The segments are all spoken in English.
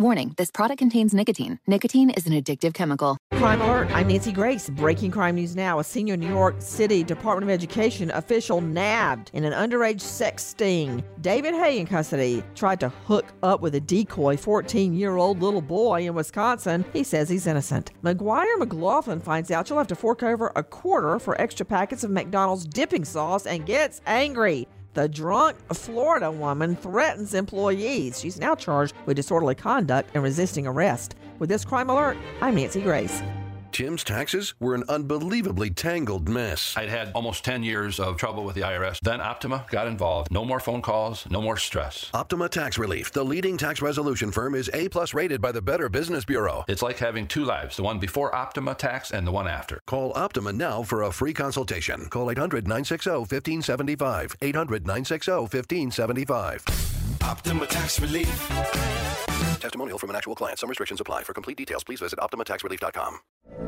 Warning this product contains nicotine. Nicotine is an addictive chemical. Crime Alert, I'm Nancy Grace. Breaking crime news now. A senior New York City Department of Education official nabbed in an underage sex sting. David Hay in custody tried to hook up with a decoy 14 year old little boy in Wisconsin. He says he's innocent. McGuire McLaughlin finds out she'll have to fork over a quarter for extra packets of McDonald's dipping sauce and gets angry. The drunk Florida woman threatens employees. She's now charged with disorderly conduct and resisting arrest. With this crime alert, I'm Nancy Grace. Tim's taxes were an unbelievably tangled mess. I'd had almost 10 years of trouble with the IRS. Then Optima got involved. No more phone calls, no more stress. Optima Tax Relief, the leading tax resolution firm, is A plus rated by the Better Business Bureau. It's like having two lives the one before Optima Tax and the one after. Call Optima now for a free consultation. Call 800 960 1575. 800 960 1575. Optima Tax Relief. Testimonial from an actual client. Some restrictions apply. For complete details, please visit OptimaTaxRelief.com.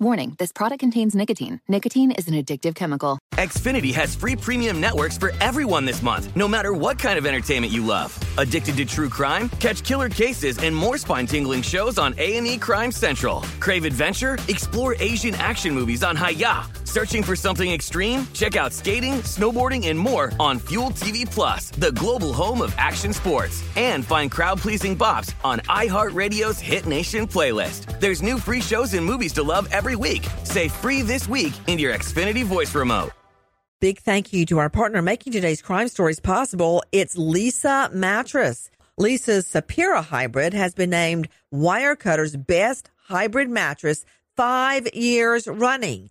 Warning this product contains nicotine. Nicotine is an addictive chemical. Xfinity has free premium networks for everyone this month, no matter what kind of entertainment you love. Addicted to true crime? Catch killer cases and more spine-tingling shows on A&E Crime Central. Crave adventure? Explore Asian action movies on Hi-YAH. Searching for something extreme? Check out skating, snowboarding, and more on Fuel TV Plus, the global home of action sports. And find crowd-pleasing bops on iHeartRadio's Hit Nation playlist. There's new free shows and movies to love every week. Say free this week in your Xfinity voice remote. Big thank you to our partner making today's crime stories possible. It's Leesa Mattress. Leesa's Sapira Hybrid has been named Wirecutter's best hybrid mattress five years running.